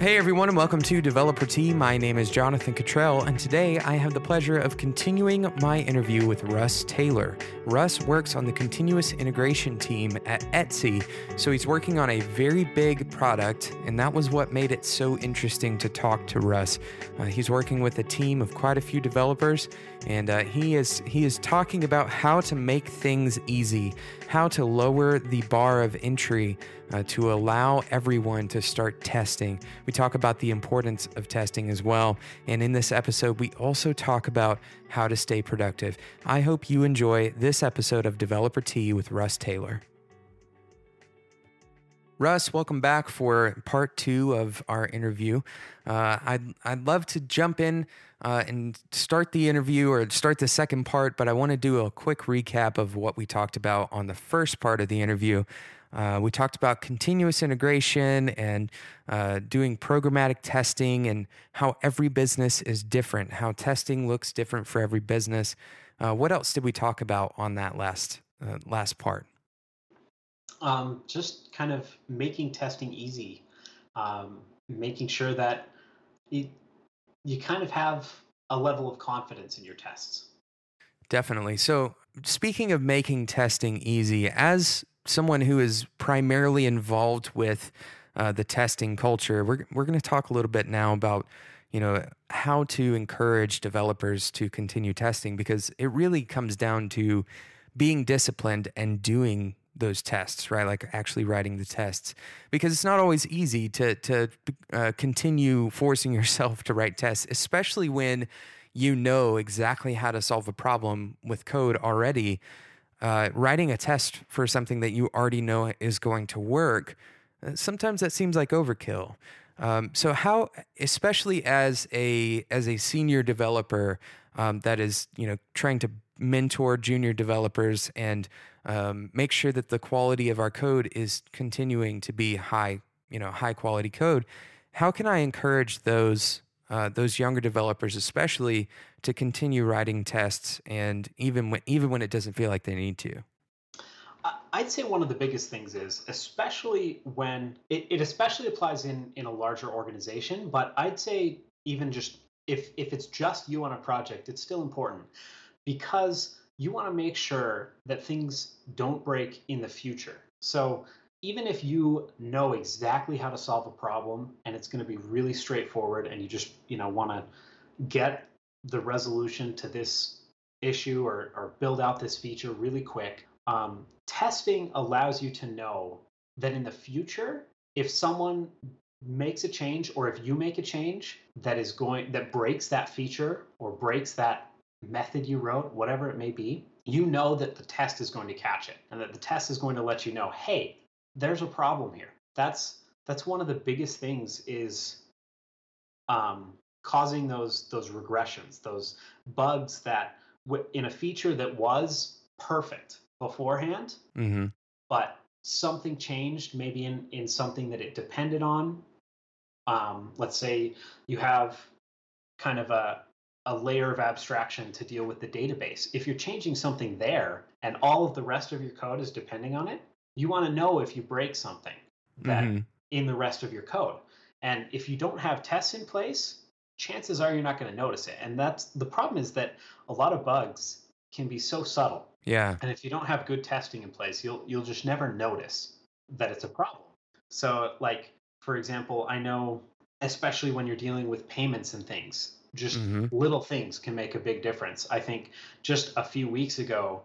Hey everyone, and welcome to Developer Tea. My name is Jonathan Cutrell, and today I have the pleasure of continuing my interview with Russ Taylor. Russ works on the continuous integration team at Etsy, so he's working on a very big product, and that was what made it so interesting to talk to Russ. Uh, he's working with a team of quite a few developers, and uh, he is he is talking about how to make things easy, how to lower the bar of entry uh, to allow everyone to start testing. We talk about the importance of testing as well. And in this episode, we also talk about how to stay productive. I hope you enjoy this episode of Developer Tea with Russ Taylor. Russ, welcome back for part two of our interview. Uh, I'd, I'd love to jump in uh, and start the interview or start the second part, but I want to do a quick recap of what we talked about on the first part of the interview. Uh, we talked about continuous integration and uh, doing programmatic testing and how every business is different, how testing looks different for every business. Uh, what else did we talk about on that last uh, last part? Um, just kind of making testing easy, um, making sure that you, you kind of have a level of confidence in your tests. Definitely. So, speaking of making testing easy, as someone who is primarily involved with uh, the testing culture, we're we're going to talk a little bit now about you know how to encourage developers to continue testing because it really comes down to being disciplined and doing those tests, right? Like actually writing the tests, because it's not always easy to to uh, continue forcing yourself to write tests, especially when you know exactly how to solve a problem with code already uh, writing a test for something that you already know is going to work, uh, sometimes that seems like overkill. Um, so how, especially as a as a senior developer um, that is you know trying to mentor junior developers and um, make sure that the quality of our code is continuing to be high, you know, high quality code. How can I encourage those uh, those younger developers, especially, to continue writing tests, and even when even when it doesn't feel like they need to. I'd say one of the biggest things is, especially when it, it especially applies in in a larger organization, but I'd say even just if if it's just you on a project, it's still important because you want to make sure that things don't break in the future. So even if you know exactly how to solve a problem and it's going to be really straightforward and you just you know want to get the resolution to this issue or, or build out this feature really quick um, testing allows you to know that in the future if someone makes a change or if you make a change that is going that breaks that feature or breaks that method you wrote whatever it may be you know that the test is going to catch it and that the test is going to let you know hey there's a problem here. That's that's one of the biggest things is um, causing those those regressions, those bugs that w- in a feature that was perfect beforehand, mm-hmm. but something changed maybe in in something that it depended on. Um, let's say you have kind of a a layer of abstraction to deal with the database. If you're changing something there and all of the rest of your code is depending on it, you want to know if you break something that mm-hmm. in the rest of your code. And if you don't have tests in place, chances are you're not going to notice it. And that's the problem is that a lot of bugs can be so subtle. Yeah. And if you don't have good testing in place, you'll you'll just never notice that it's a problem. So like for example, I know especially when you're dealing with payments and things, just mm-hmm. little things can make a big difference. I think just a few weeks ago,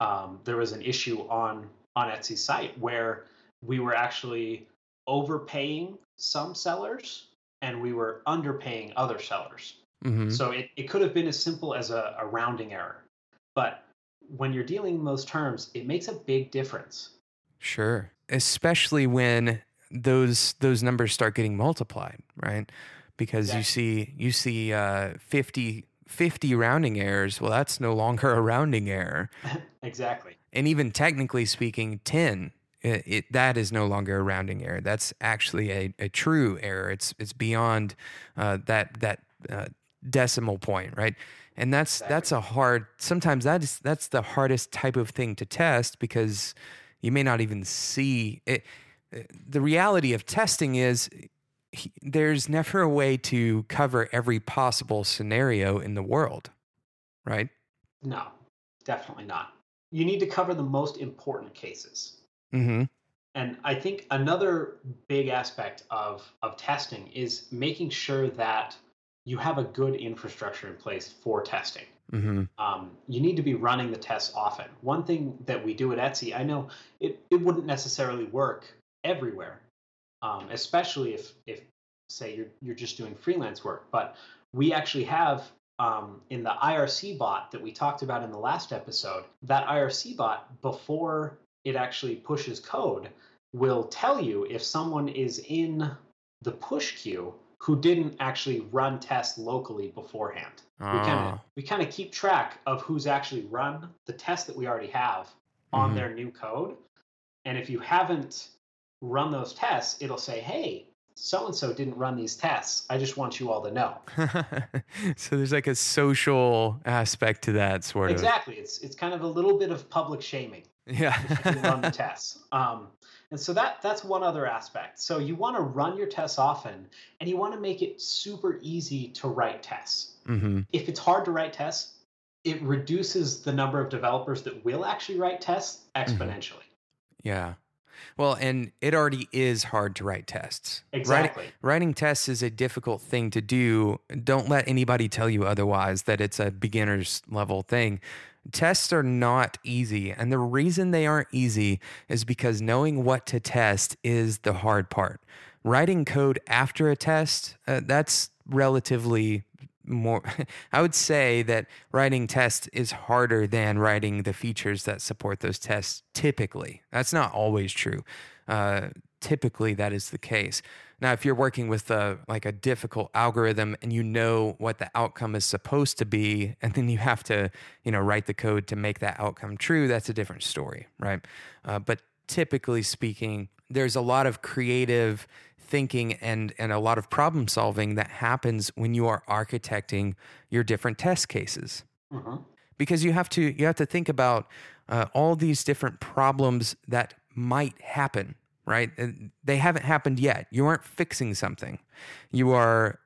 um, there was an issue on on Etsy's site where we were actually overpaying some sellers and we were underpaying other sellers. Mm-hmm. So it, it could have been as simple as a, a rounding error. But when you're dealing in those terms, it makes a big difference. Sure. Especially when those those numbers start getting multiplied, right? Because you see you see uh, 50, 50 rounding errors. Well, that's no longer a rounding error. exactly and even technically speaking, 10, it, it, that is no longer a rounding error. That's actually a, a true error. It's, it's beyond uh, that, that uh, decimal point, right? And that's, that's a hard, sometimes that is, that's the hardest type of thing to test because you may not even see it. The reality of testing is he- there's never a way to cover every possible scenario in the world, right? No, definitely not. You need to cover the most important cases. Mm-hmm. And I think another big aspect of, of testing is making sure that you have a good infrastructure in place for testing. Mm-hmm. Um, you need to be running the tests often. One thing that we do at Etsy, I know it, it wouldn't necessarily work everywhere, um, especially if, if say you're, you're just doing freelance work, but we actually have um, in the IRC bot that we talked about in the last episode, that IRC bot, before it actually pushes code, will tell you if someone is in the push queue who didn't actually run tests locally beforehand. We kind of Ah. we kind of keep track of who's actually run the test that we already have on Mhm. their new code. And if you haven't run those tests, it'll say, "Hey, so and so didn't run these tests. I just want you all to know." so there's like a social aspect to that sort of Exactly. It's it's kind of a little bit of public shaming. Yeah. run the tests. Um, and so that that's one other aspect. So you want to run your tests often, and you want to make it super easy to write tests. mm-hmm. If it's hard to write tests, it reduces the number of developers that will actually write tests exponentially. Yeah. Well, and it already is hard to write tests. Writing, Exactly. writing tests is a difficult thing to do. Don't let anybody tell you otherwise that it's a beginner's level thing. Tests are not easy. And the reason they aren't easy is because knowing what to test is the hard part. Writing code after a test, uh, that's relatively more. I would say that writing tests is harder than writing the features that support those tests typically. That's not always true. Uh, typically, that is the case. Now, if you're working with a, like a difficult algorithm and you know what the outcome is supposed to be, and then you have to, you know, write the code to make that outcome true, that's a different story, right? Uh, but typically speaking, there's a lot of creative thinking and and a lot of problem solving that happens when you are architecting your different test cases. Hmm because you have to you have to think about uh, all these different problems that might happen right? And they haven't happened yet. You aren't fixing something. You are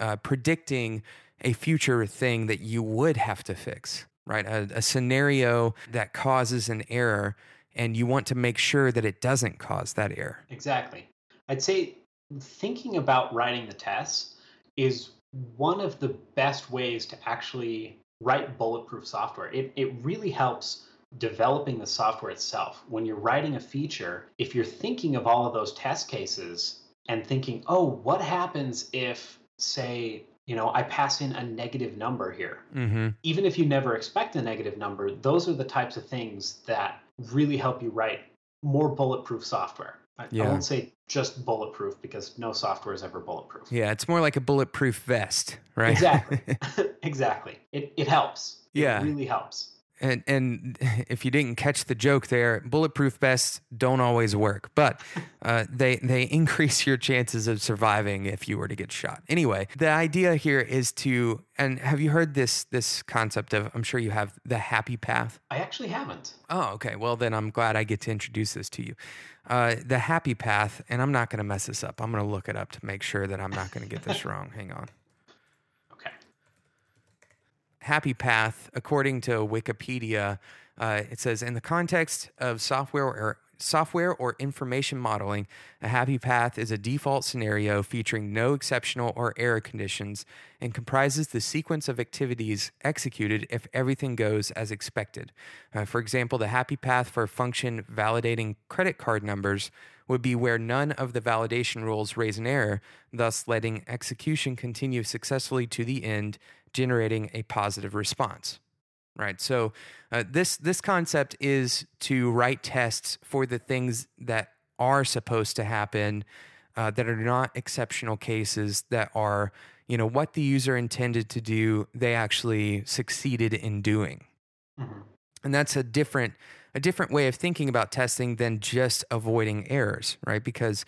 uh, predicting a future thing that you would have to fix right? A, a scenario that causes an error and you want to make sure that it doesn't cause that error. Exactly. I'd say thinking about writing the tests is one of the best ways to actually write bulletproof software. It, it really helps developing the software itself. When you're writing a feature, if you're thinking of all of those test cases and thinking, oh, what happens if, say, you know, I pass in a negative number here? mm-hmm even if you never expect a negative number, those are the types of things that really help you write more bulletproof software. I, I won't say just bulletproof because no software is ever bulletproof. Yeah, it's more like a bulletproof vest, right? Exactly. exactly. It, it helps. Yeah. It really helps. And and if you didn't catch the joke there, bulletproof vests don't always work, but uh, they they increase your chances of surviving if you were to get shot. Anyway, the idea here is to and have you heard this this concept of I'm sure you have the happy path. I actually haven't. Oh, okay. Well, then I'm glad I get to introduce this to you. Uh, the happy path, and I'm not going to mess this up. I'm going to look it up to make sure that I'm not going to get this wrong. Hang on. Happy path according to wikipedia uh, it says in the context of software or software or information modeling a happy path is a default scenario featuring no exceptional or error conditions and comprises the sequence of activities executed if everything goes as expected. Uh, for example the happy path for a function validating credit card numbers would be where none of the validation rules raise an error thus letting execution continue successfully to the end generating a positive response right? So uh, this this concept is to write tests for the things that are supposed to happen uh, that are not exceptional cases that are you know what the user intended to do they actually succeeded in doing. Mhm. and that's a different a different way of thinking about testing than just avoiding errors right? Because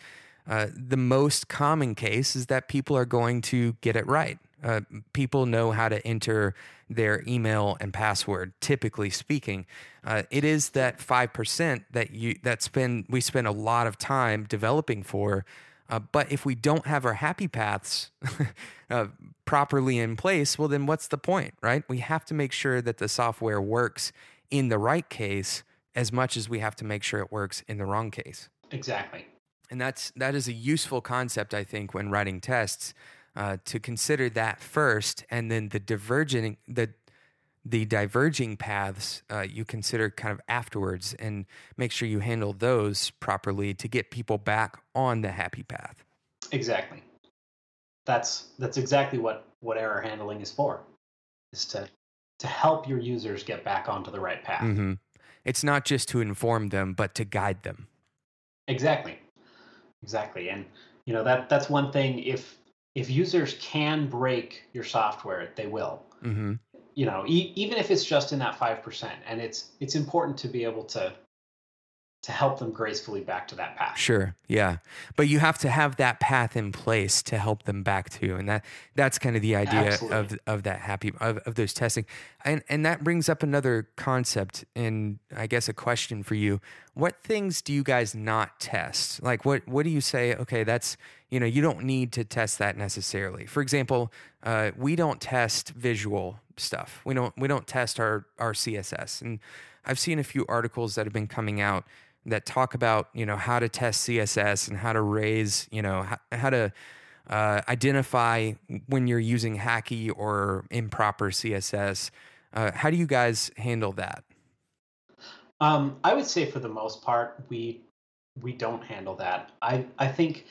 uh, the most common case is that people are going to get it right uh, people know how to enter their email and password typically speaking uh, it is that 5% that you that spend we spend a lot of time developing for Uh, but if we don't have our happy paths uh, properly in place, well, then what's the point, right? We have to make sure that the software works in the right case as much as we have to make sure it works in the wrong case. Exactly. And that's that is a useful concept, I think, when writing tests, uh, to consider that first, and then the diverging the the diverging paths uh, you consider kind of afterwards, and make sure you handle those properly to get people back on the happy path. Exactly. That's that's exactly what what error handling is for, is to to help your users get back onto the right path. Mm-hmm. It's not just to inform them, but to guide them. Exactly. Exactly. And you know that that's one thing if if users can break your software, they will. Mm-hmm. You know, e- even if it's just in that 5% and it's it's important to be able to to help them gracefully back to that path. Sure. Yeah. But you have to have that path in place to help them back to. And that that's kind of the idea Absolutely. of of that happy of, of those testing. And and that brings up another concept and I guess a question for you. What things do you guys not test? Like what what do you say, okay, that's you know, you don't need to test that necessarily. For example, uh, we don't test visual stuff. We don't we don't test our our CSS. And I've seen a few articles that have been coming out that talk about you know how to test css and how to raise you know how, how to uh, identify when you're using hacky or improper css uh, how do you guys handle that Um, I would say for the most part, we we don't handle that. I I think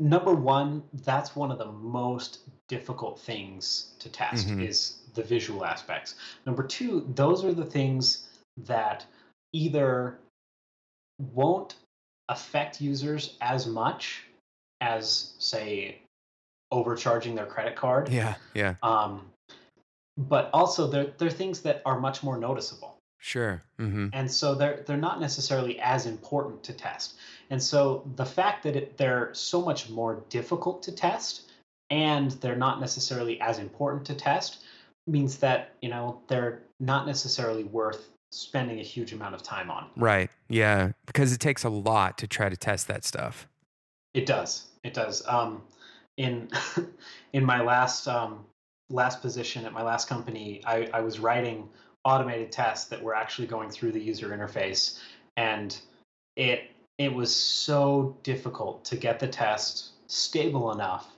number one, that's one of the most difficult things to test Mhm. is the visual aspects. Number two, those are the things that either won't affect users as much as say overcharging their credit card. yeah yeah Um, but also they're they're things that are much more noticeable sure mm-hmm. and so they're they're not necessarily as important to test. And so the fact that it, they're so much more difficult to test and they're not necessarily as important to test means that you know they're not necessarily worth spending a huge amount of time on. right yeah because it takes a lot to try to test that stuff It does. It does. Um, in in my last um, last position at my last company, I, I was writing automated tests that were actually going through the user interface, and it it was so difficult to get the test stable enough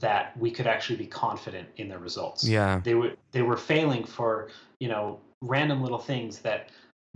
that we could actually be confident in the results. yeah They were they were failing for you know random little things that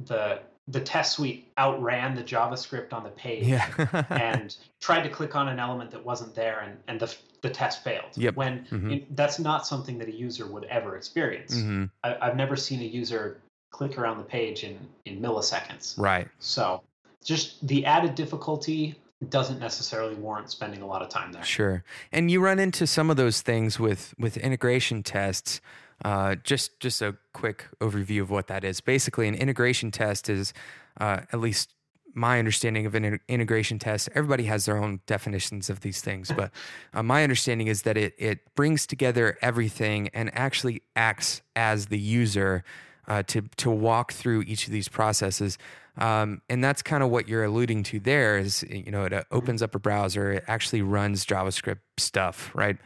the the test suite outran the JavaScript on the page yeah and tried to click on an element that wasn't there and, and the, the test failed. Yep. When Mhm. it- that's not something that a user would ever experience. hmm I, I've never seen a user click around the page in, in milliseconds. right So just the added difficulty doesn't necessarily warrant spending a lot of time there. Sure. And you run into some of those things with with integration tests. Uh, just just a quick overview of what that is. Basically, an integration test is, uh, at least my understanding of an integration test. Everybody has their own definitions of these things, but uh, my understanding is that it it brings together everything and actually acts as the user uh, to to walk through each of these processes. Um, and that's kind of what you're alluding to there is, you know, it opens up a browser, it actually runs JavaScript stuff, right?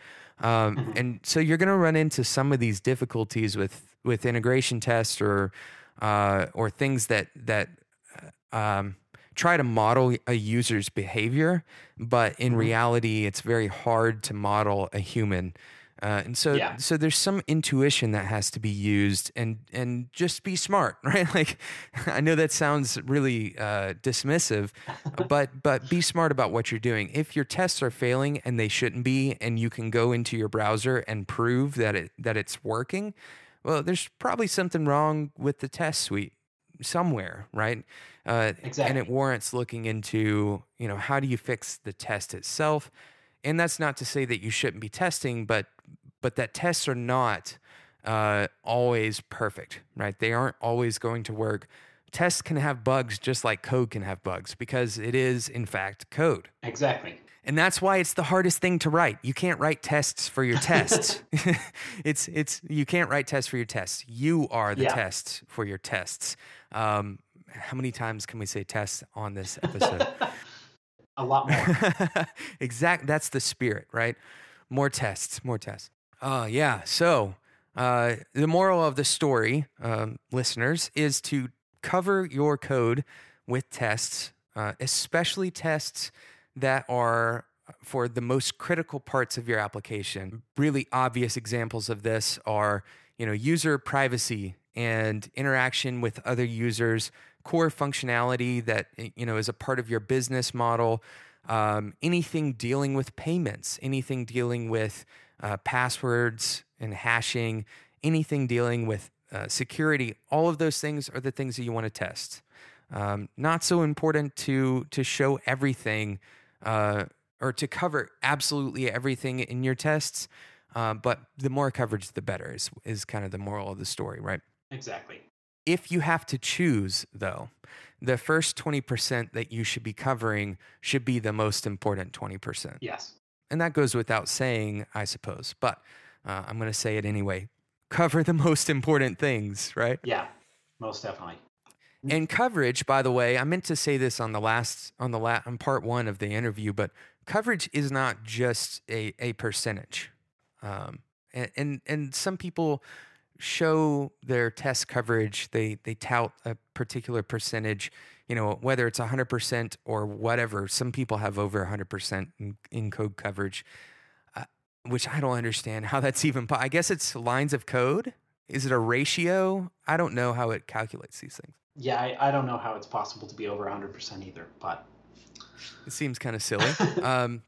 Um, Mhm. and so you're going to run into some of these difficulties with, with integration tests or, uh, or things that, that, uh, um, try to model a user's behavior, but in Mhm. reality, it's very hard to model a human. Uh, and so, Yeah. so there's some intuition that has to be used, and and just be smart, right? Like, I know that sounds really uh, dismissive, but but be smart about what you're doing. If your tests are failing and they shouldn't be, and you can go into your browser and prove that it that it's working, well, there's probably something wrong with the test suite somewhere, right? Uh, and it warrants looking into, you know, how do you fix the test itself? And that's not to say that you shouldn't be testing, but but that tests are not uh, always perfect, right? They aren't always going to work. Tests can have bugs just like code can have bugs because it is, in fact, code. Exactly. And that's why it's the hardest thing to write. You can't write tests for your tests. it's it's you can't write tests for your tests. You are the Yeah. tests for your tests. Um, how many times can we say tests on this episode? a lot more. exact. That's the spirit, right? More tests, more tests. Uh, yeah. So uh, the moral of the story, um, listeners, is to cover your code with tests, uh, especially tests that are for the most critical parts of your application. Really obvious examples of this are, you know, user privacy and interaction with other users, core functionality that you know is a part of your business model, um, anything dealing with payments, anything dealing with uh, passwords and hashing, anything dealing with uh, security. All of those things are the things that you want to test. Um, not so important to to show everything uh, or to cover absolutely everything in your tests. Uh, but the more coverage, the better is is kind of the moral of the story, right? Exactly. If you have to choose, though, the first 20% that you should be covering should be the most important 20%. Yes. And that goes without saying, I suppose, but uh, I'm going to say it anyway. Cover the most important things, right? Yeah, most definitely. And coverage, by the way, I meant to say this on the last on the la- on part one of the interview, but coverage is not just a a percentage, um, and, and and some people show their test coverage, they they tout a particular percentage, you know, whether it's 100% or whatever. Some people have over 100% in, in code coverage, uh, which I don't understand how that's even. I guess it's lines of code. Is it a ratio? I don't know how it calculates these things. Yeah, I, I don't know how it's possible to be over 100% either, but it seems kind of silly. um,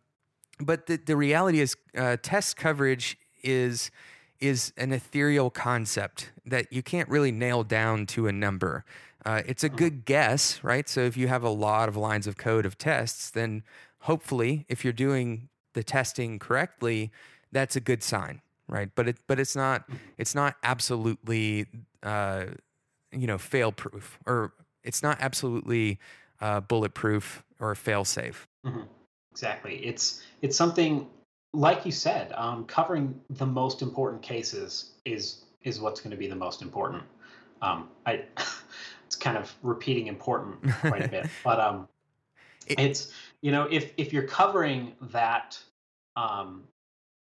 but the, the reality is, uh, test coverage is is an ethereal concept that you can't really nail down to a number. Uh, it's a good guess, right? So if you have a lot of lines of code of tests, then hopefully, if you're doing the testing correctly, that's a good sign, right? But it but it's not it's not absolutely uh, you know fail proof or it's not absolutely uh, bulletproof or fail safe. Mm-hmm. Exactly. It's it's something like you said, um, covering the most important cases is is what's going to be the most important. Um, I it's kind of repeating important quite a bit, but um, it, it's you know if if you're covering that um,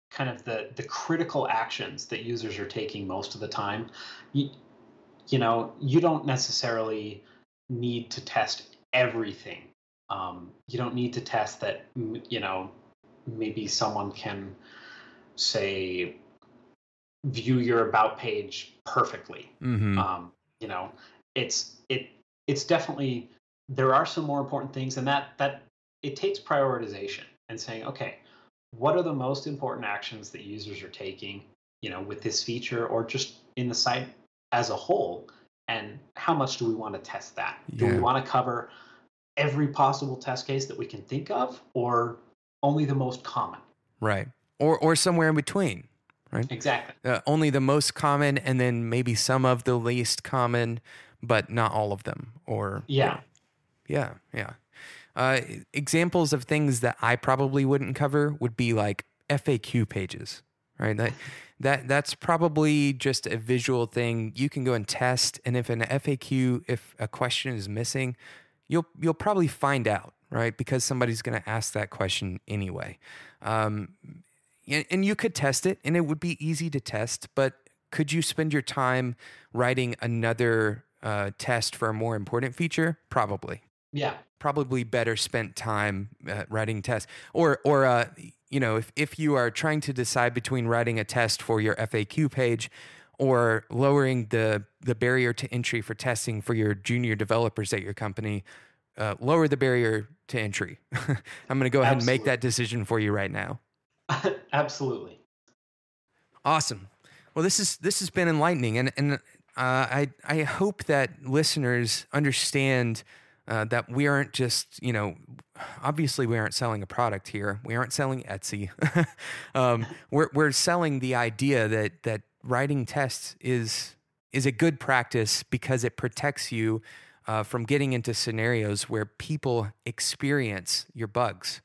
kind of the the critical actions that users are taking most of the time, you, you know you don't necessarily need to test everything. Um, you don't need to test that you know maybe someone can say view your about page perfectly. Mm-hmm. Um, you know, it's it it's definitely there are some more important things, and that that it takes prioritization and saying, okay, what are the most important actions that users are taking, you know, with this feature or just in the site as a whole, and how much do we want to test that? Yeah. Do we want to cover every possible test case that we can think of, or only the most common. Right. Or or somewhere in between. Right. Exactly. Uh, only the most common, and then maybe some of the least common, but not all of them. Or yeah, yeah, yeah. Uh, examples of things that I probably wouldn't cover would be like FAQ pages, right? That that that's probably just a visual thing. You can go and test, and if an FAQ, if a question is missing, you'll you'll probably find out right? Because somebody's going to ask that question anyway. Um, and you could test it, and it would be easy to test, but could you spend your time writing another uh, test for a more important feature? Probably. Yeah. Probably better spent time uh, writing tests. Or, or uh, you know, if, if you are trying to decide between writing a test for your FAQ page or lowering the, the barrier to entry for testing for your junior developers at your company, uh, lower the barrier to entry. I'm going to go ahead Absolutely. and make that decision for you right now. Absolutely. Awesome. Well, this is this has been enlightening, and and uh, I I hope that listeners understand uh, that we aren't just you know obviously we aren't selling a product here. We aren't selling Etsy. um, we're we're selling the idea that that writing tests is is a good practice because it protects you uh, from getting into scenarios where people experience your bugs,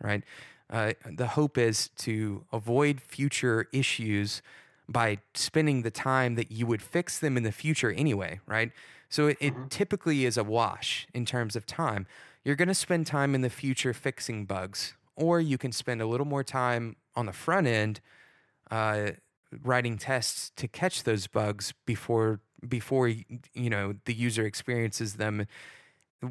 right? Uh, the hope is to avoid future issues by spending the time that you would fix them in the future anyway, right? So it, it Mhm. typically is a wash in terms of time. You're going to spend time in the future fixing bugs, or you can spend a little more time on the front end uh, writing tests to catch those bugs before before you know the user experiences them.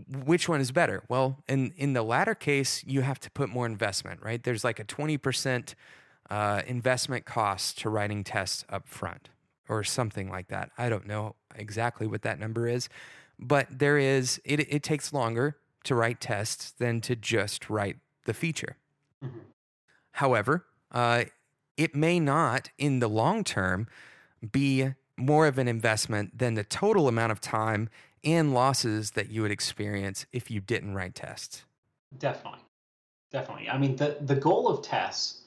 Which one is better? Well, in in the latter case, you have to put more investment, right? There's like a twenty percent uh, investment cost to writing tests up front or something like that. I don't know exactly what that number is, but there is, it, it takes longer to write tests than to just write the feature. Mhm. However, uh, it may not in the long term be more of an investment than the total amount of time and losses that you would experience if you didn't write tests. Definitely, definitely. I mean, the the goal of tests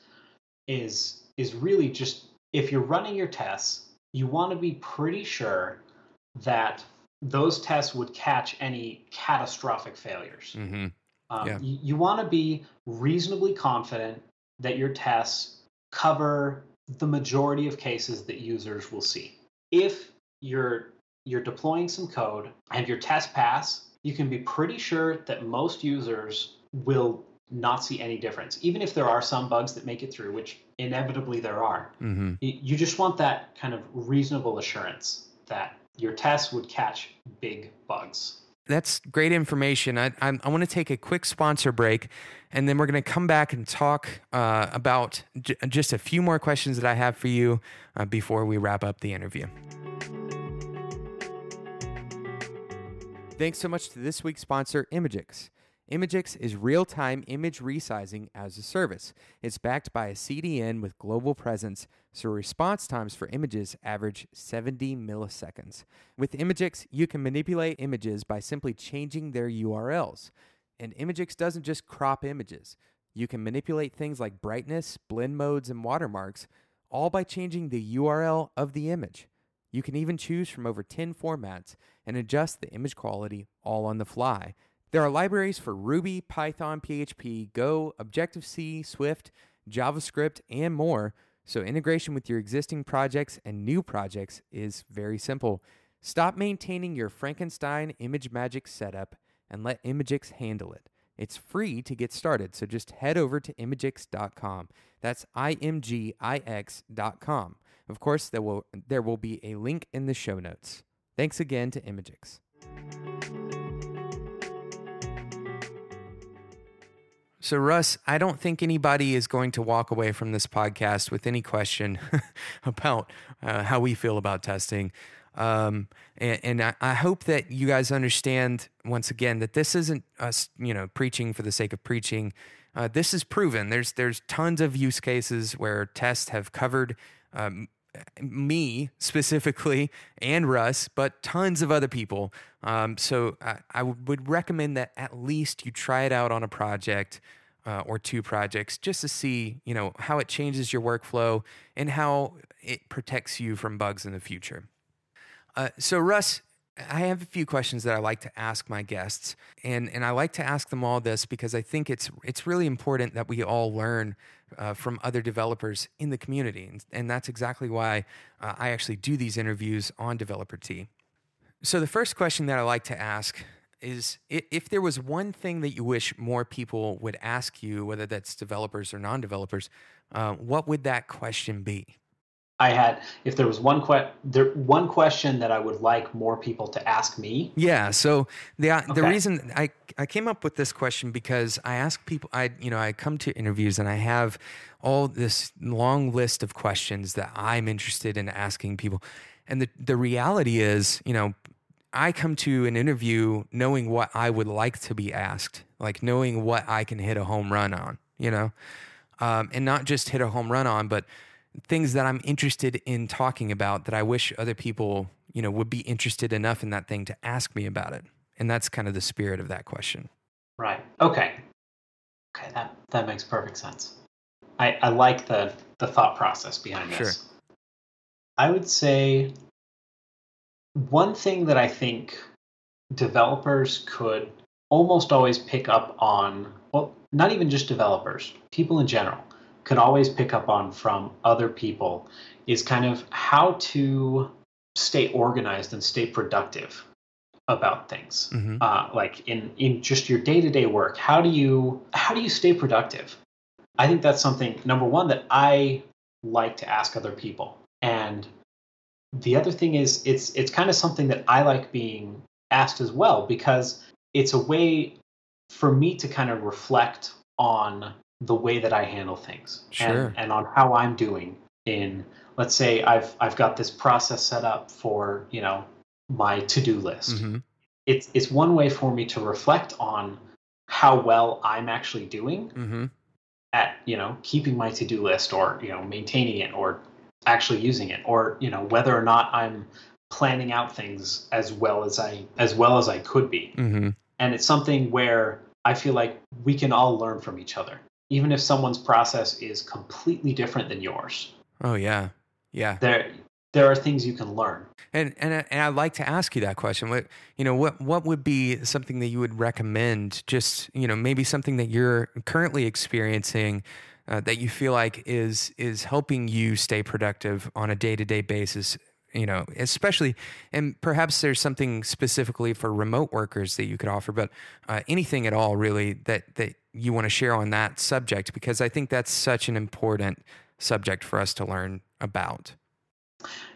is is really just if you're running your tests, you want to be pretty sure that those tests would catch any catastrophic failures. Mm-hmm. Um, Yeah. You, you want to be reasonably confident that your tests cover the majority of cases that users will see. If you're you're deploying some code and your test pass, you can be pretty sure that most users will not see any difference, even if there are some bugs that make it through, which inevitably there are. Mm-hmm. You just want that kind of reasonable assurance that your tests would catch big bugs. That's great information. I, I, I want to take a quick sponsor break, and then we're going to come back and talk uh, about j- just a few more questions that I have for you uh, before we wrap up the interview. Thanks so much to this week's sponsor, Imagix. Imagix is real time image resizing as a service. It's backed by a CDN with global presence, so response times for images average 70 milliseconds. With imgix, you can manipulate images by simply changing their URLs. And imgix doesn't just crop images, you can manipulate things like brightness, blend modes, and watermarks, all by changing the URL of the image. You can even choose from over 10 formats and adjust the image quality all on the fly. There are libraries for Ruby, Python, PHP, Go, Objective C, Swift, JavaScript, and more, so integration with your existing projects and new projects is very simple. Stop maintaining your Frankenstein ImageMagick setup and let imgix handle it. It's free to get started, so just head over to imgix.com. That's I M G I X.com. Of course, there will there will be a link in the show notes. Thanks again to Imagix. So, Russ, I don't think anybody is going to walk away from this podcast with any question about uh, how we feel about testing. Um, and and I, I hope that you guys understand once again that this isn't us, you know, preaching for the sake of preaching. Uh, this is proven. There's there's tons of use cases where tests have covered um, me specifically and Russ, but tons of other people. Um, so I, I would recommend that at least you try it out on a project uh, or two projects just to see, you know, how it changes your workflow and how it protects you from bugs in the future. Uh, so Russ, I have a few questions that I like to ask my guests, and and I like to ask them all this because I think it's it's really important that we all learn uh, from other developers in the community, and, and that's exactly why uh, I actually do these interviews on Developer Tea. So the first question that I like to ask is if there was one thing that you wish more people would ask you, whether that's developers or non-developers, uh, what would that question be? I had if there was one que- there one question that I would like more people to ask me. Yeah. So the uh, the reason I I came up with this question because I ask people I you know I come to interviews and I have all this long list of questions that I'm interested in asking people, and the the reality is you know I come to an interview knowing what I would like to be asked, like knowing what I can hit a home run on, you know, um, and not just hit a home run on, but things that I'm interested in talking about that I wish other people, you know, would be interested enough in that thing to ask me about it. And that's kind of the spirit of that question. Right. Okay. Okay, that that makes perfect sense. I, I like the the thought process behind this. Sure. I would say one thing that I think developers could almost always pick up on, well, not even just developers, people in general could always pick up on from other people is kind of how to stay organized and stay productive about things. Mhm. uh, like in in just your day-to-day work how do you how do you stay productive? I think that's something number one that i like to ask other people. And the other thing is it's it's kind of something that i like being asked as well because it's a way for me to kind of reflect on the way that i handle things Sure. and, and on how i'm doing in let's say i've i've got this process set up for you know my to-do list Mhm. it's it's one way for me to reflect on how well I'm actually doing Mhm. at you know keeping my to do list or you know maintaining it or actually using it or you know whether or not I'm planning out things as well as I as well as I could be Mhm. and it's something where I feel like we can all learn from each other even if someone's process is completely different than yours Oh yeah. Yeah. there there are things you can learn And and and I'd like to ask you that question. What you know, what what would be something that you would recommend? Just you know, maybe something that you're currently experiencing uh, that you feel like is is helping you stay productive on a day to day basis. You know, especially and perhaps there's something specifically for remote workers that you could offer, but uh, anything at all really that that you want to share on that subject because I think that's such an important subject for us to learn about.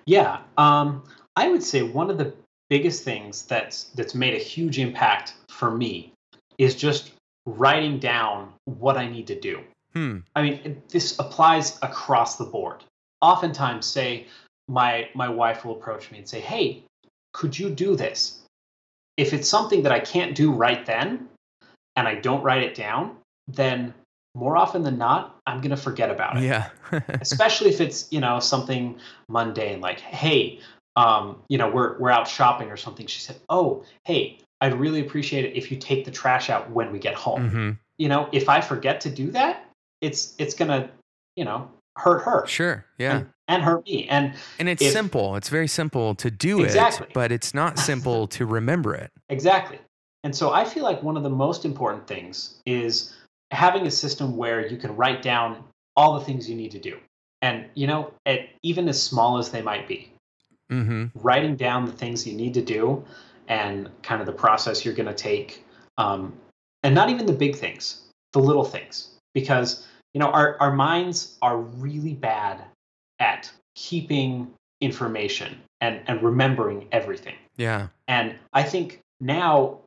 Yeah, um, I would say one of the biggest things that's that's made a huge impact for me is just writing down what I need to do. Hmm. I mean, this applies across the board. Oftentimes, say my my wife will approach me and say, "Hey, could you do this?" If it's something that I can't do right then, and I don't write it down, then more often than not, I'm going to forget about it Yeah. especially if it's you know something mundane like hey um, you know we're we're out shopping or something she said oh hey i'd really appreciate it if you take the trash out when we get home hmm you know if i forget to do that it's it's gonna you know hurt her Sure. Yeah. and, and hurt me and And it's if- simple. It's very simple to do Exactly. it, but it's not simple to remember it. Exactly. And so I feel like one of the most important things is having a system where you can write down all the things you need to do. And, you know, at, even as small as they might be, hmm writing down the things you need to do and kind of the process you're going to take. Um, and not even the big things, the little things. Because, you know, our, our minds are really bad at keeping information and, and remembering everything. Yeah. And I think now,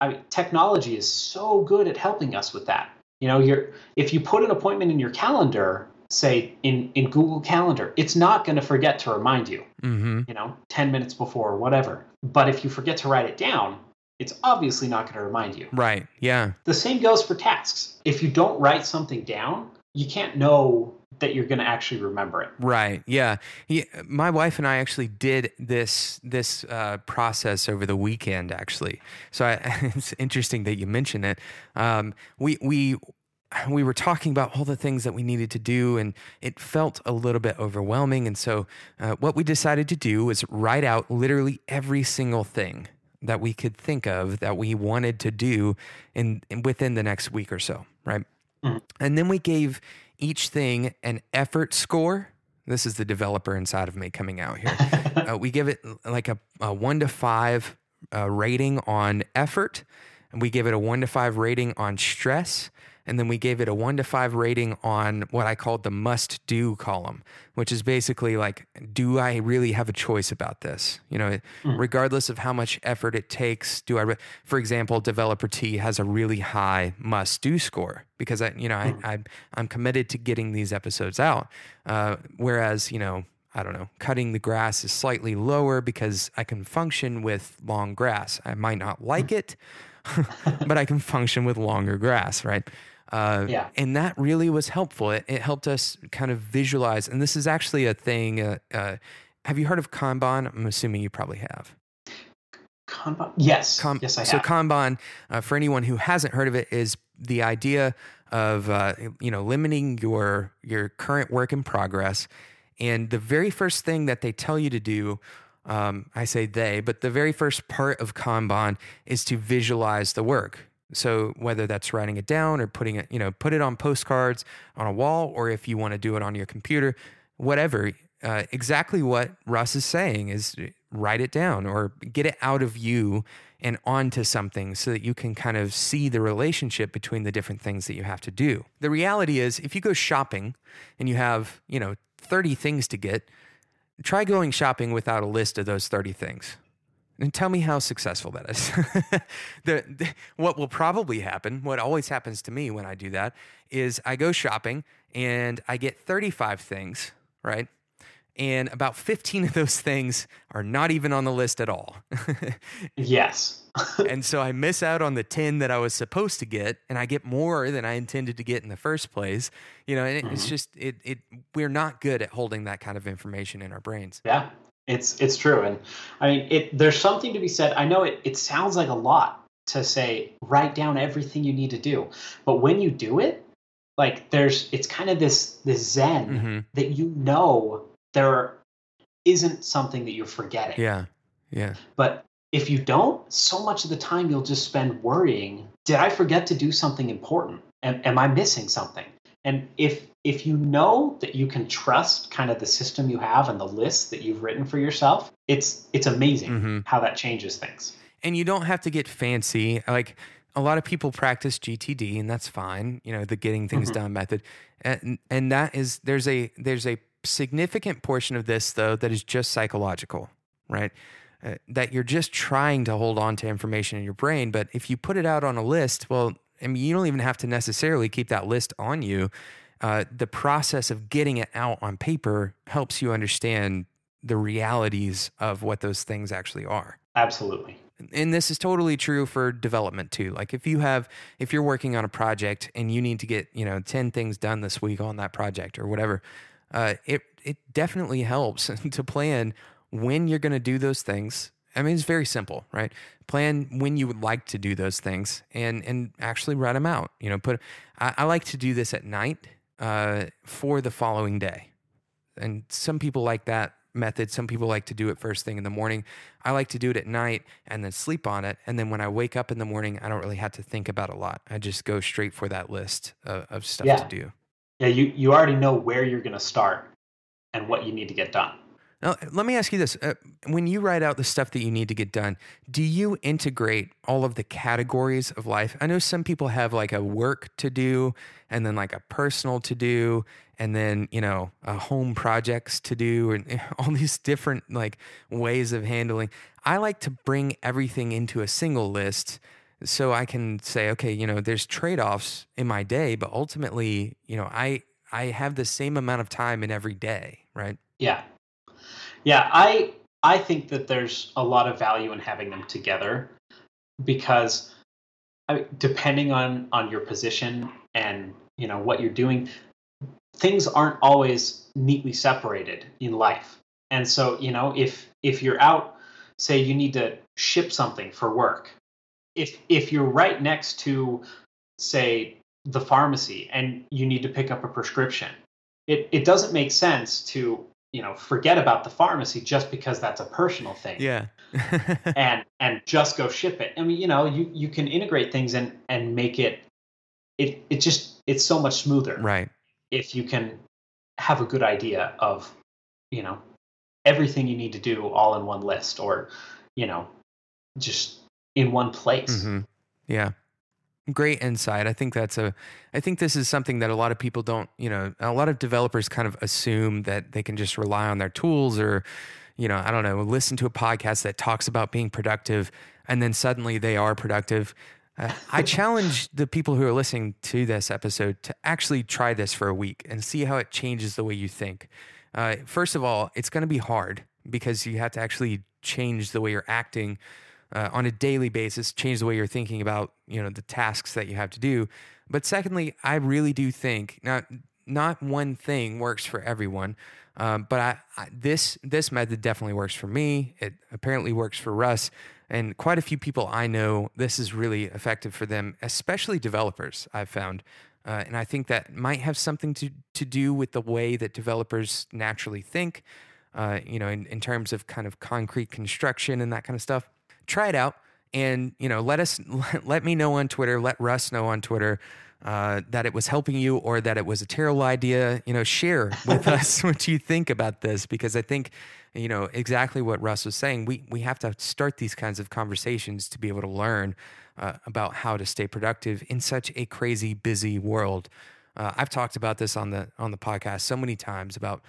I mean, technology is so good at helping us with that. You know, you're if you put an appointment in your calendar, say in in Google Calendar, it's not going to forget to remind you. mm-hmm. You know, ten minutes before or whatever. But if you forget to write it down, it's obviously not going to remind you. Right. Yeah. The same goes for tasks. If you don't write something down, you can't know that you're going to actually remember it. Right. Yeah. yeah. My wife and I actually did this this uh, process over the weekend. Actually, so I, it's interesting that you mention it. Um, we we we were talking about all the things that we needed to do, and it felt a little bit overwhelming. And so, uh, what we decided to do was write out literally every single thing that we could think of that we wanted to do in, in within the next week or so. Right. Mhm. And then we gave each thing an effort score. This is the developer inside of me coming out here. uh, we give it like a, a one to five uh, rating on effort, and we give it a one to five rating on stress, and then we gave it a one to five rating on what I called the must do column, which is basically like, do I really have a choice about this? You know, Mm. regardless of how much effort it takes, do I, re- for example, developer Tea has a really high must do score because I, you know, I, I, I'm committed to getting these episodes out. Uh, whereas, you know, I don't know, cutting the grass is slightly lower because I can function with long grass. I might not like it, but I can function with longer grass, right? Uh, Yeah. And that really was helpful. It, it helped us kind of visualize. And this is actually a thing. Uh, uh, have you heard of Kanban? I'm assuming you probably have. Kanban? Yes. Com- yes, I have. so. Kanban, uh, for anyone who hasn't heard of it, is the idea of uh, you know limiting your your current work in progress. And the very first thing that they tell you to do, um, I say they, but the very first part of Kanban is to visualize the work. So whether that's writing it down or putting it, you know, put it on postcards on a wall, or if you want to do it on your computer, whatever. Uh, exactly what Russ is saying is write it down or get it out of you and onto something so that you can kind of see the relationship between the different things that you have to do. The reality is if you go shopping and you have, you know, 30 things to get, try going shopping without a list of those 30 things. And tell me how successful that is. the, the, what will probably happen, what always happens to me when I do that, is I go shopping and I get 35 things, right? And about 15 of those things are not even on the list at all. yes. and so I miss out on the 10 that I was supposed to get, and I get more than I intended to get in the first place. You know, and mm-hmm. it's just, it, it, we're not good at holding that kind of information in our brains. Yeah. It's it's true, and I mean, it. There's something to be said. I know it. It sounds like a lot to say write down everything you need to do, but when you do it, like there's, it's kind of this this zen mm-hmm. that you know there isn't something that you're forgetting. Yeah, yeah. But if you don't, so much of the time you'll just spend worrying. Did I forget to do something important? Am, am I missing something? And if if you know that you can trust kind of the system you have and the list that you've written for yourself, it's it's amazing mm-hmm. how that changes things. And you don't have to get fancy. Like a lot of people practice GTD and that's fine, you know, the getting things mm-hmm. done method. And and that is there's a there's a significant portion of this though that is just psychological, right? Uh, that you're just trying to hold on to information in your brain, but if you put it out on a list, well, I mean, you don't even have to necessarily keep that list on you. Uh, the process of getting it out on paper helps you understand the realities of what those things actually are. Absolutely. And this is totally true for development too. Like if you have if you're working on a project and you need to get, you know, 10 things done this week on that project or whatever, uh, it it definitely helps to plan when you're going to do those things I mean, it's very simple, right? Plan when you would like to do those things and and actually write them out. You know, put. I, I like to do this at night uh, for the following day, and some people like that method. Some people like to do it first thing in the morning. I like to do it at night and then sleep on it. And then when I wake up in the morning, I don't really have to think about a lot. I just go straight for that list of, of stuff yeah. to do. Yeah, you you already know where you're going to start and what you need to get done. Now, let me ask you this. Uh, when you write out the stuff that you need to get done, do you integrate all of the categories of life? I know some people have like a work to do and then like a personal to do and then, you know, a home projects to do and all these different like ways of handling. I like to bring everything into a single list so I can say, okay, you know, there's trade-offs in my day, but ultimately, you know, I I have the same amount of time in every day, right? Yeah. Yeah, I I think that there's a lot of value in having them together because depending on on your position and you know what you're doing, things aren't always neatly separated in life. And so, you know, if if you're out, say you need to ship something for work, if if you're right next to say the pharmacy and you need to pick up a prescription, it, it doesn't make sense to you know forget about the pharmacy just because that's a personal thing. Yeah. And and just go ship it. I mean you know you you can integrate things and and make it it it just it's so much smoother right. if you can have a good idea of you know everything you need to do all in one list or you know just in one place. Mm-hmm. yeah Great insight. I think that's a, I think this is something that a lot of people don't, you know, a lot of developers kind of assume that they can just rely on their tools or, you know, I don't know, listen to a podcast that talks about being productive and then suddenly they are productive. Uh, I challenge the people who are listening to this episode to actually try this for a week and see how it changes the way you think. Uh, first of all, it's going to be hard because you have to actually change the way you're acting uh, on a daily basis, change the way you're thinking about you know the tasks that you have to do. But secondly, I really do think not not one thing works for everyone. Um, but I, I, this this method definitely works for me. It apparently works for Russ, and quite a few people I know. This is really effective for them, especially developers. I've found, uh, and I think that might have something to to do with the way that developers naturally think. Uh, you know, in, in terms of kind of concrete construction and that kind of stuff try it out and you know let us let me know on twitter let russ know on twitter uh, that it was helping you or that it was a terrible idea. You know share with us what you think about this because i think you know exactly what russ was saying we we have to start these kinds of conversations to be able to learn uh, about how to stay productive in such a crazy busy world. Uh, i've talked about this on the on the podcast so many times about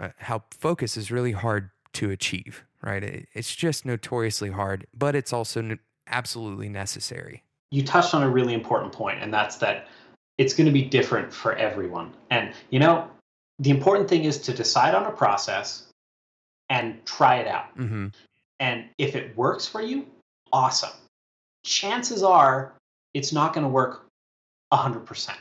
uh, how focus is really hard to achieve right it, it's just notoriously hard but it's also n- absolutely necessary you touched on a really important point, and that's that it's going to be different for everyone. And, you know, the important thing is to decide on a process and try it out. mm-hmm. And if it works for you, awesome. Chances are it's not going to work 100%.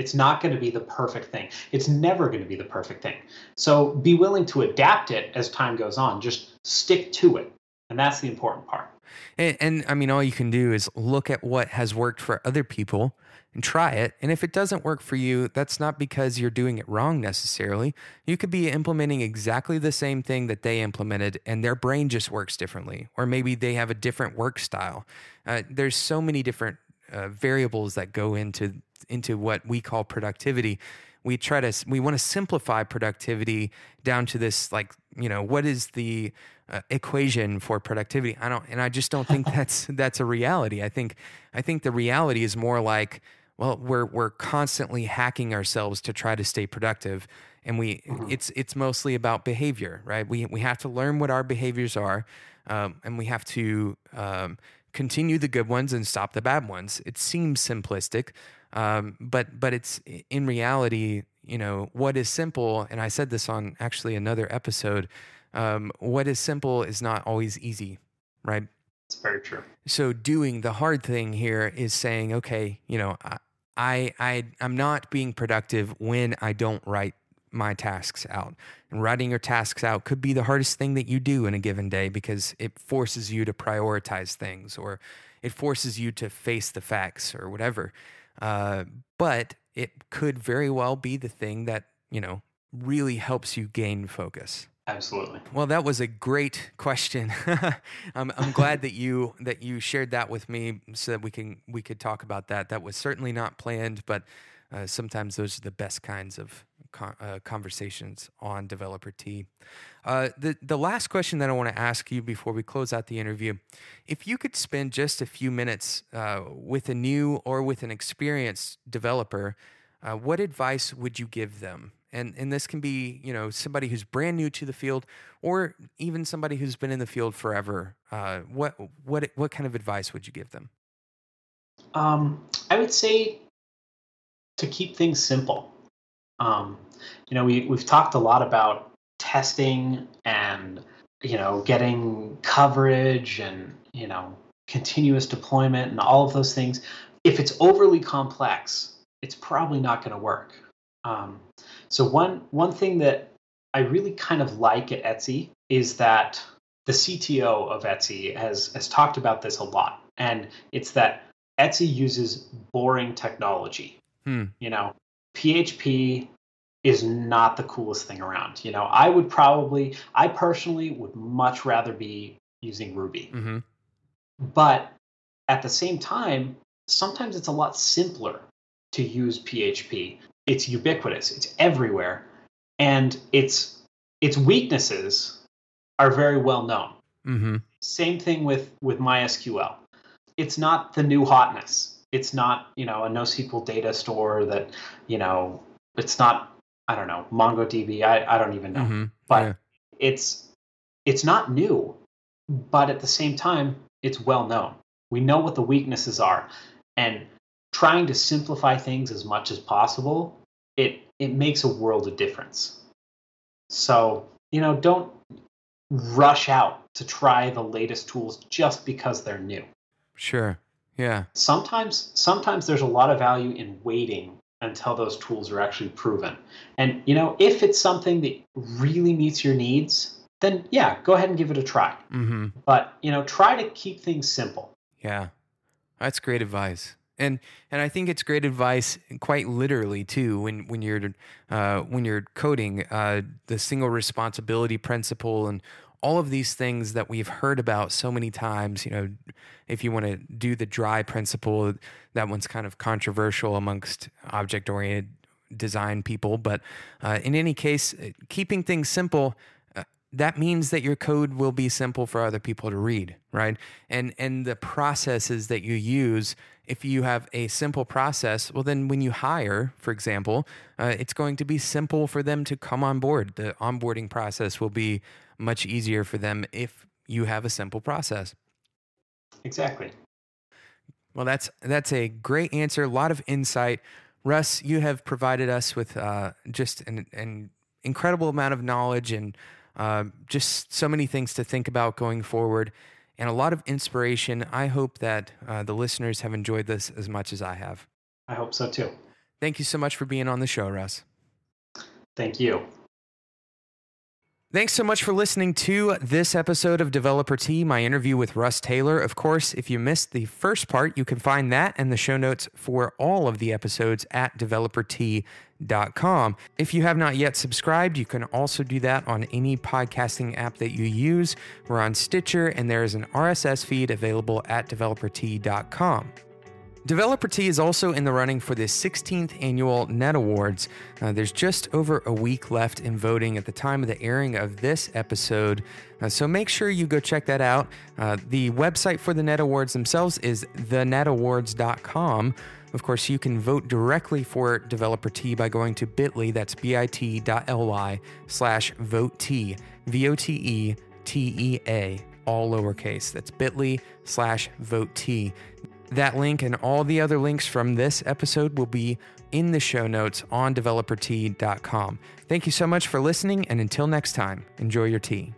It's not going to be the perfect thing. It's never going to be the perfect thing. So be willing to adapt it as time goes on. Just stick to it. And that's the important part. And, and, I mean, all you can do is look at what has worked for other people and try it. And if it doesn't work for you, that's not because you're doing it wrong necessarily. You could be implementing exactly the same thing that they implemented, and their brain just works differently. Or maybe they have a different work style. Uh, there's so many different uh, variables that go into into what we call productivity we try to we want to simplify productivity down to this like you know what is the uh, equation for productivity? I don't and i just don't think that's that's a reality. I think i think the reality is more like well we're we're constantly hacking ourselves to try to stay productive and we mm-hmm. it's it's mostly about behavior right? We we have to learn what our behaviors are um, and we have to um, continue the good ones and stop the bad ones. It seems simplistic um, but but it's in reality, you know, what is simple, and I said this on actually another episode. Um, what is simple is not always easy, right? It's very true. So doing the hard thing here is saying, okay, you know, I I I'm not being productive when I don't write my tasks out. And writing your tasks out could be the hardest thing that you do in a given day because it forces you to prioritize things or it forces you to face the facts or whatever. Uh, but it could very well be the thing that, you know, really helps you gain focus. Absolutely. Well, that was a great question. I'm, I'm glad that you that you shared that with me so that we can we could talk about that. That was certainly not planned, but uh, sometimes those are the best kinds of con- uh, conversations on Developer Tea. Uh, the the last question that I want to ask you before we close out the interview, if you could spend just a few minutes uh, with a new or with an experienced developer, uh, what advice would you give them? And and this can be you know somebody who's brand new to the field, or even somebody who's been in the field forever. Uh, what what what kind of advice would you give them? Um, I would say to keep things simple. Um, you know, we we've talked a lot about testing and you know getting coverage and you know continuous deployment and all of those things. If it's overly complex, it's probably not going to work. Um, so one one thing that I really kind of like at Etsy is that the CTO of Etsy has has talked about this a lot, and it's that Etsy uses boring technology. Hmm. You know, PHP is not the coolest thing around. You know, I would probably, I personally would much rather be using Ruby. Mm-hmm. But at the same time, sometimes it's a lot simpler to use PHP. It's ubiquitous, it's everywhere, and its its weaknesses are very well known. Mm-hmm. Same thing with with MySQL. It's not the new hotness. It's not you know a NoSQL data store that you know it's not I don't know MongoDB. I I don't even know, mm-hmm. but yeah. it's it's not new, but at the same time it's well known. We know what the weaknesses are, and trying to simplify things as much as possible it it makes a world of difference. So you know don't rush out to try the latest tools just because they're new. Sure. Yeah. Sometimes sometimes there's a lot of value in waiting until those tools are actually proven. And you know, if it's something that really meets your needs, then yeah, go ahead and give it a try. Mm-hmm. But you know, try to keep things simple. Yeah, that's great advice. And and I think it's great advice, quite literally too. When when you're uh, when you're coding, uh, the single responsibility principle and all of these things that we've heard about so many times. You know, if you want to do the dry principle, that one's kind of controversial amongst object oriented design people. But uh, in any case, keeping things simple that means that your code will be simple for other people to read, right? And and the processes that you use, if you have a simple process, well, then when you hire, for example, uh, it's going to be simple for them to come on board. The onboarding process will be much easier for them if you have a simple process. Exactly. Well, that's that's a great answer. A lot of insight, Russ. You have provided us with uh, just an, an incredible amount of knowledge and uh, just so many things to think about going forward and a lot of inspiration. I hope that uh, the listeners have enjoyed this as much as I have. I hope so too. Thank you so much for being on the show, Russ. Thank you. Thanks so much for listening to this episode of Developer Tea, my interview with Russ Taylor. Of course, if you missed the first part, you can find that and the show notes for all of the episodes at developertea.com. If you have not yet subscribed, you can also do that on any podcasting app that you use. We're on Stitcher, and there is an RSS feed available at developertea.com. Developer Tea is also in the running for the 16th annual Net Awards. Uh, there's just over a week left in voting at the time of the airing of this episode, uh, so make sure you go check that out. Uh, the website for the Net Awards themselves is thenetawards.com. Of course, you can vote directly for Developer Tea by going to bit.ly, that's bit.ly slash vote Tea, V O T E T E A, all lowercase. That's bit.ly slash vote Tea. That link and all the other links from this episode will be in the show notes on developertea.com. Thank you so much for listening, and until next time, enjoy your tea.